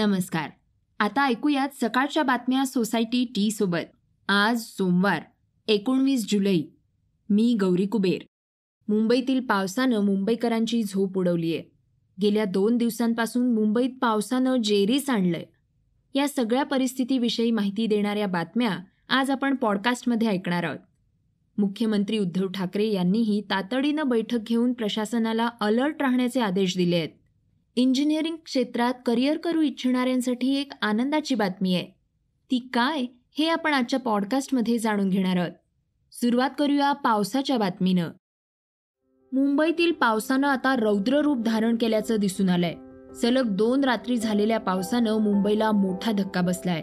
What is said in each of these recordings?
नमस्कार. आता ऐकूयात सकाळच्या बातम्या सोसायटी टी सोबत. आज सोमवार एकोणवीस जुलै. मी गौरी कुबेर. मुंबईतील पावसानं मुंबईकरांची झोप उडवलीय. गेल्या दोन दिवसांपासून मुंबईत पावसानं जेरीस आणलंय. या सगळ्या परिस्थितीविषयी माहिती देणाऱ्या बातम्या आज आपण पॉडकास्टमध्ये ऐकणार आहोत. मुख्यमंत्री उद्धव ठाकरे यांनीही तातडीनं बैठक घेऊन प्रशासनाला अलर्ट राहण्याचे आदेश दिले आहेत इंजिनिअरिंग क्षेत्रात करिअर करू इच्छिणाऱ्यांसाठी एक आनंदाची बातमी आहे. ती काय हे आपण आजच्या पॉडकास्टमध्ये जाणून घेणार आहोत. सुरुवात करूया पावसाच्या बातमीनं. मुंबईतील पावसानं आता रौद्र रूप धारण केल्याचं दिसून आलंय. सलग दोन रात्री झालेल्या पावसानं मुंबईला मोठा धक्का बसलाय.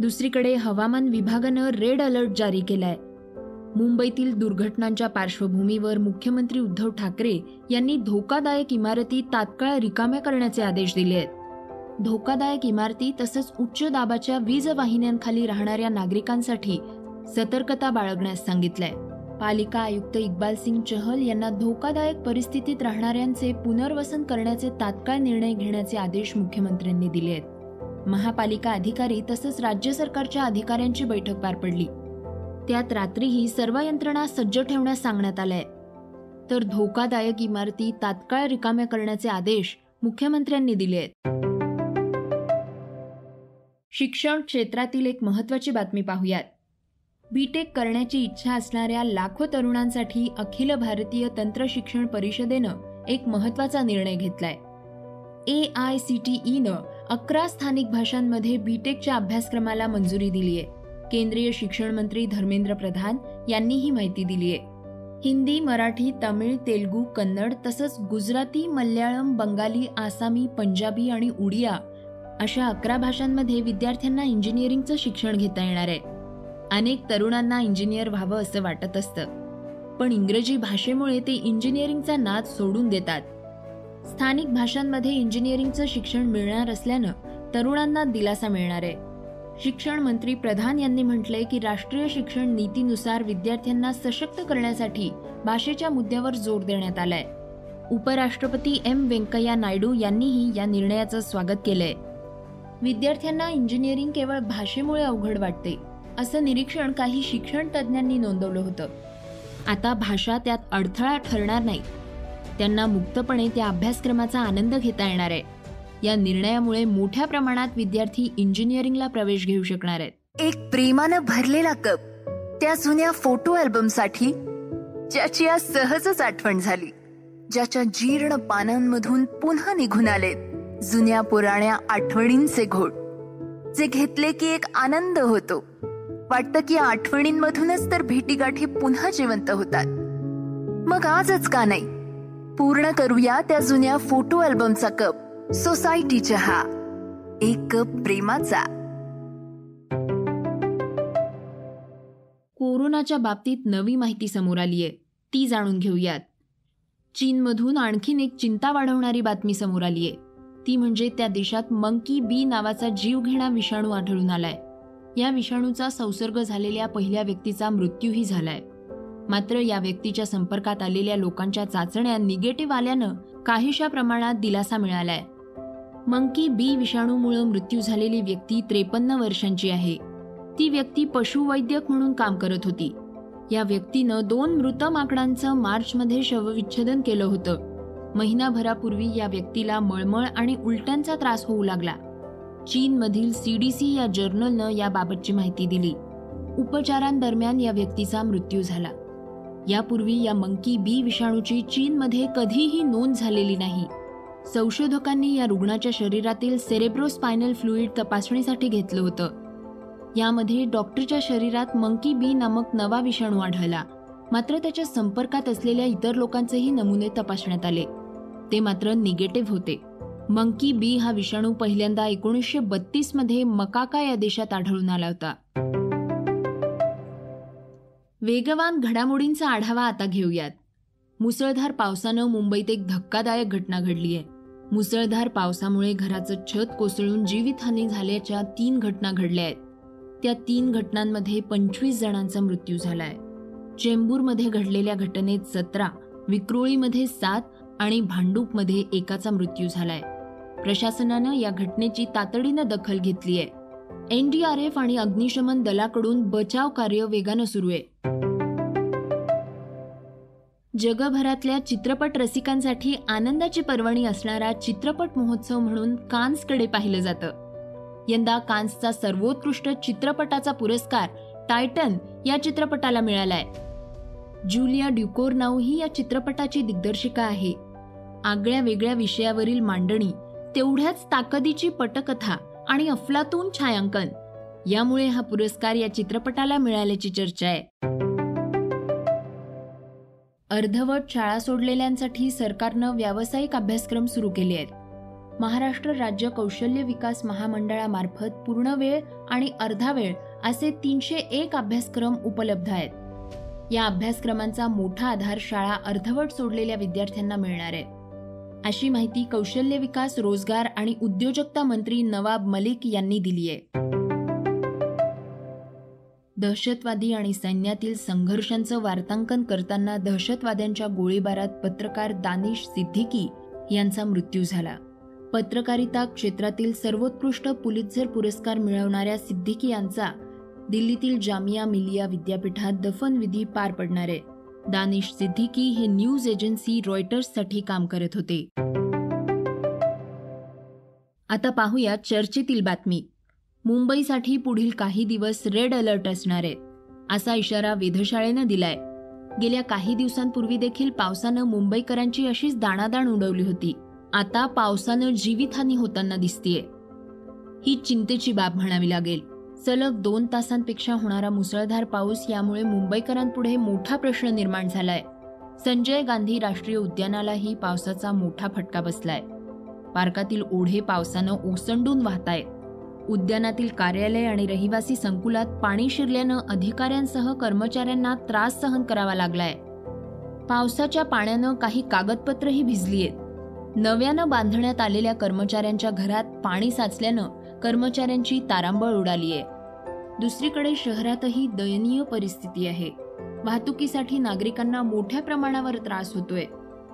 दुसरीकडे हवामान विभागानं रेड अलर्ट जारी केलाय. मुंबईतील दुर्घटनांच्या पार्श्वभूमीवर मुख्यमंत्री उद्धव ठाकरे यांनी धोकादायक इमारती तात्काळ रिकाम्या करण्याचे आदेश दिले आहेत. धोकादायक इमारती तसंच उच्च दाबाच्या वीज वाहिन्यांखाली राहणाऱ्या नागरिकांसाठी सतर्कता बाळगण्यास सांगितलंय. पालिका आयुक्त इक्बाल सिंग चहल यांना धोकादायक परिस्थितीत राहणाऱ्यांचे पुनर्वसन करण्याचे तात्काळ निर्णय घेण्याचे आदेश मुख्यमंत्र्यांनी दिले आहेत. महापालिका अधिकारी तसंच राज्य सरकारच्या अधिकाऱ्यांची बैठक पार पडली. त्यात रात्रीही सर्व यंत्रणा सज्ज ठेवण्यास सांगण्यात आलंय. तर धोकादायक इमारती तात्काळ रिकाम्या करण्याचे आदेश मुख्यमंत्र्यांनी दिले आहेत. शिक्षण क्षेत्रातील एक महत्वाची बातमी पाहूयात. बीटेक करण्याची इच्छा असणाऱ्या लाखो तरुणांसाठी अखिल भारतीय तंत्र शिक्षण परिषदेनं एक महत्त्वाचा निर्णय घेतलाय. ए आय सी टी ईनं अकरा स्थानिक भाषांमध्ये बीटेकच्या अभ्यासक्रमाला मंजुरी दिली आहे केंद्रीय शिक्षण मंत्री धर्मेंद्र प्रधान यांनी ही माहिती दिली आहे हिंदी मराठी तमिळ तेलगू कन्नड तसंच गुजराती मल्याळम बंगाली आसामी पंजाबी आणि उडिया अशा अकरा भाषांमध्ये विद्यार्थ्यांना इंजिनिअरिंगचं शिक्षण घेता येणार आहे. अनेक तरुणांना इंजिनियर व्हावं असं वाटत असतं. पण इंग्रजी भाषेमुळे ते इंजिनिअरिंगचा नाद सोडून देतात. स्थानिक भाषांमध्ये इंजिनिअरिंगचं शिक्षण मिळणार असल्यानं तरुणांना दिलासा मिळणार आहे. शिक्षण मंत्री प्रधान यांनी म्हटलंय की राष्ट्रीय शिक्षण नीतीनुसार विद्यार्थ्यांना सशक्त करण्यासाठी भाषेच्या मुद्द्यावर जोर देण्यात आलाय. उपराष्ट्रपती एम व्यंकय्या नायडू यांनीही या निर्णयाचं स्वागत केलंय. विद्यार्थ्यांना इंजिनिअरिंग केवळ भाषेमुळे अवघड वाटते असं निरीक्षण काही शिक्षण तज्ज्ञांनी नोंदवलं होतं. आता भाषा त्यात अडथळा ठरणार नाही. त्यांना मुक्तपणे त्या अभ्यासक्रमाचा आनंद घेता येणार आहे. या निर्णयामुळे मोठ्या प्रमाणात विद्यार्थी इंजिनिअरिंगला प्रवेश घेऊ शकणार आहेत. एक प्रेमानं भरलेला कप त्या जुन्या फोटो अल्बमसाठी ज्याची आज सहजच आठवण झाली ज्याच्या जीर्ण पानांमधून पुन्हा निघून आलेत जुन्या पुराण्या आठवणींचे घोट जे घेतले की एक आनंद होतो. वाटतं की आठवणींमधूनच तर भेटीगाठी पुन्हा जिवंत होतात. मग आजच का नाही? पूर्ण करूया त्या जुन्या फोटो अल्बमचा कप. सोसायटी चहा एक कप प्रेमाचा. कोरोनाच्या बाबतीत नवी माहिती समोर आली आहे ती जाणून घेऊयात. चीनमधून आणखीन एक चिंता वाढवणारी बातमी समोर आली आहे ती म्हणजे त्या देशात मंकी बी नावाचा जीवघेणा विषाणू आढळून आलाय. या विषाणूचा संसर्ग झालेल्या पहिल्या व्यक्तीचा मृत्यूही झालाय. मात्र या व्यक्तीच्या संपर्कात आलेल्या लोकांच्या चाचण्या निगेटिव्ह आल्यानं काहीशा प्रमाणात दिलासा मिळालाय. मंकी बी विषाणूमुळे मृत्यू झालेली व्यक्ती त्रेपन्न वर्षांची आहे. ती व्यक्ती पशुवैद्यक म्हणून काम करत होती. या व्यक्तीनं दोन मृत माकडांचं मार्चमध्ये शवविच्छेदन केलं होतं. महिनाभरापूर्वी या व्यक्तीला मळमळ आणि उलट्यांचा त्रास होऊ लागला. चीनमधील सीडीसी या जर्नलनं याबाबतची माहिती दिली. उपचारांदरम्यान या व्यक्तीचा मृत्यू झाला. यापूर्वी या मंकी बी विषाणूची चीनमध्ये कधीही नोंद झालेली नाही. संशोधकांनी या रुग्णाच्या शरीरातील सेरेब्रोस्पायनल फ्लुईड तपासणीसाठी घेतलं होतं. यामध्ये डॉक्टरच्या शरीरात मंकी बी नामक नवा विषाणू आढळला. मात्र त्याच्या संपर्कात असलेल्या इतर लोकांचेही नमुने तपासण्यात आले. ते मात्र निगेटिव्ह होते. मंकी बी हा विषाणू पहिल्यांदा एकोणीसशे बत्तीसमध्ये मकाका या देशात आढळून आला होता. वेगवान घडामोडींचा आढावा आता घेऊयात. मुसळधार पावसानं मुंबईत एक धक्कादायक घटना घडली आहे मुसळधार पावसामुळे घराचं छत कोसळून जीवितहानी झाल्याच्या तीन घटना घडल्या आहेत. त्या तीन घटनांमध्ये पंचवीस जणांचा मृत्यू झालाय. चेंबूरमध्ये घडलेल्या घटनेत सतरा विक्रोळीमध्ये सात आणि भांडूपमध्ये एकाचा मृत्यू झालाय. प्रशासनानं या घटनेची तातडीनं दखल घेतली आहे एनडीआरएफ आणि अग्निशमन दलाकडून बचाव कार्य वेगानं सुरू आहे. जगभरातल्या चित्रपट रसिकांसाठी आनंदाची पर्वणी असणारा चित्रपट महोत्सव म्हणून कान्सकडे पाहिलं जातं. यंदा कान्सचा सर्वोत्कृष्ट चित्रपटाचा पुरस्कार टायटन या चित्रपटाला मिळालाय. जुलिया ड्युकोरनाऊ ही या चित्रपटाची दिग्दर्शिका आहे. आगळ्या वेगळ्या विषयावरील मांडणी तेवढ्याच ताकदीची पटकथा आणि अफलातून छायांकन यामुळे हा पुरस्कार या चित्रपटाला मिळाल्याची चर्चा आहे. अर्धवट शाळा सोडलेल्यांसाठी सरकारनं व्यावसायिक अभ्यासक्रम सुरू केले आहेत. महाराष्ट्र राज्य कौशल्य विकास महामंडळामार्फत पूर्ण वेळ आणि अर्धा वेळ असे तीनशे एक अभ्यासक्रम उपलब्ध आहेत. या अभ्यासक्रमांचा मोठा आधार शाळा अर्धवट सोडलेल्या विद्यार्थ्यांना मिळणार आहे. अशी माहिती कौशल्य विकास रोजगार आणि उद्योजकता मंत्री नवाब मलिक यांनी दिली आहे. दहशतवादी आणि सैन्यातील संघर्षांचं वार्तांकन करताना दहशतवाद्यांच्या गोळीबारात पत्रकार दानिश सिद्दीकी यांचा मृत्यू झाला. पत्रकारिता क्षेत्रातील सर्वोत्कृष्ट पुलित्झर पुरस्कार मिळवणाऱ्या सिद्दीकी यांचा दिल्लीतील जामिया मिलिया विद्यापीठात दफनविधी पार पडणार आहे. दानिश सिद्दीकी हे न्यूज एजन्सी रॉयटर्ससाठी काम करत होते. आता पाहूया चर्चेतील बातमी. मुंबईसाठी पुढील काही दिवस रेड अलर्ट असणार आहे असा इशारा वेधशाळेनं दिलाय. गेल्या काही दिवसांपूर्वी देखील पावसानं मुंबईकरांची अशीच दाणादाण उडवली होती. आता पावसानं जीवितहानी होताना दिसतीये. ही चिंतेची बाब म्हणावी लागेल. सलग दोन तासांपेक्षा होणारा मुसळधार पाऊस यामुळे मुंबईकरांपुढे मोठा प्रश्न निर्माण झालाय. संजय गांधी राष्ट्रीय उद्यानालाही पावसाचा मोठा फटका बसलाय. पार्कातील ओढे पावसानं ओसंडून वाहतायत. उद्यानातील कार्यालय आणि रहिवासी संकुलात पाणी शिरल्यानं अधिकाऱ्यांसह कर्मचाऱ्यांना त्रास सहन करावा लागलाय. पावसाच्या पाण्यानं काही कागदपत्रही भिजली आहेत नव्यानं बांधण्यात आलेल्या कर्मचाऱ्यांच्या घरात पाणी साचल्यानं कर्मचाऱ्यांची तारांबळ उडाली आहे दुसरीकडे शहरातही दयनीय परिस्थिती आहे. वाहतुकीसाठी नागरिकांना मोठ्या प्रमाणावर त्रास होतोय.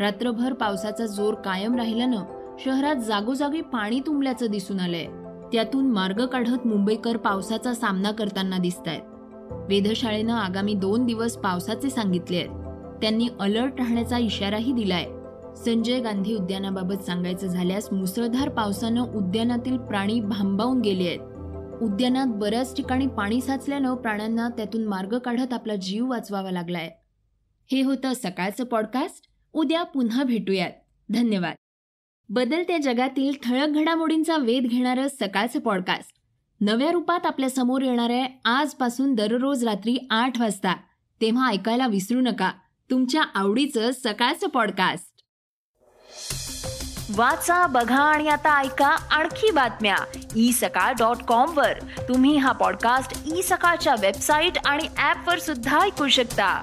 रात्रभर पावसाचा जोर कायम राहिल्यानं शहरात जागोजागी पाणी तुंबल्याचं दिसून आलंय. त्यातून मार्ग काढत मुंबईकर पावसाचा सामना करताना दिसत आहेत वेधशाळेनं आगामी दोन दिवस पावसाचे सांगितले आहेत. त्यांनी अलर्ट राहण्याचा इशाराही दिलाय. संजय गांधी उद्यानाबाबत सांगायचं झाल्यास मुसळधार पावसानं उद्यानातील प्राणी भांबावून गेले आहेत. उद्यानात बऱ्याच ठिकाणी पाणी साचल्यानं प्राण्यांना त्यातून मार्ग काढत आपला जीव वाचवावा लागलाय. हे होतं सकाळचं पॉडकास्ट. उद्या पुन्हा भेटूयात. धन्यवाद. बदलत्या जगातील ठळक घडामोडींचा वेध घेणारं सकाळचं पॉडकास्ट नव्या रूपात आपल्यासमोर येणार आहे आजपासून दररोज रात्री आठ वाजता. तेव्हा ऐकायला विसरू नका. तुमच्या आवडीचं सकाळचं पॉडकास्ट वाचा बघा आणि आता ऐका आणखी बातम्या. ई सकाळ डॉट कॉम वर. तुम्ही हा पॉडकास्ट ई सकाळच्या वेबसाईट आणि ऍप वर सुद्धा ऐकू शकता.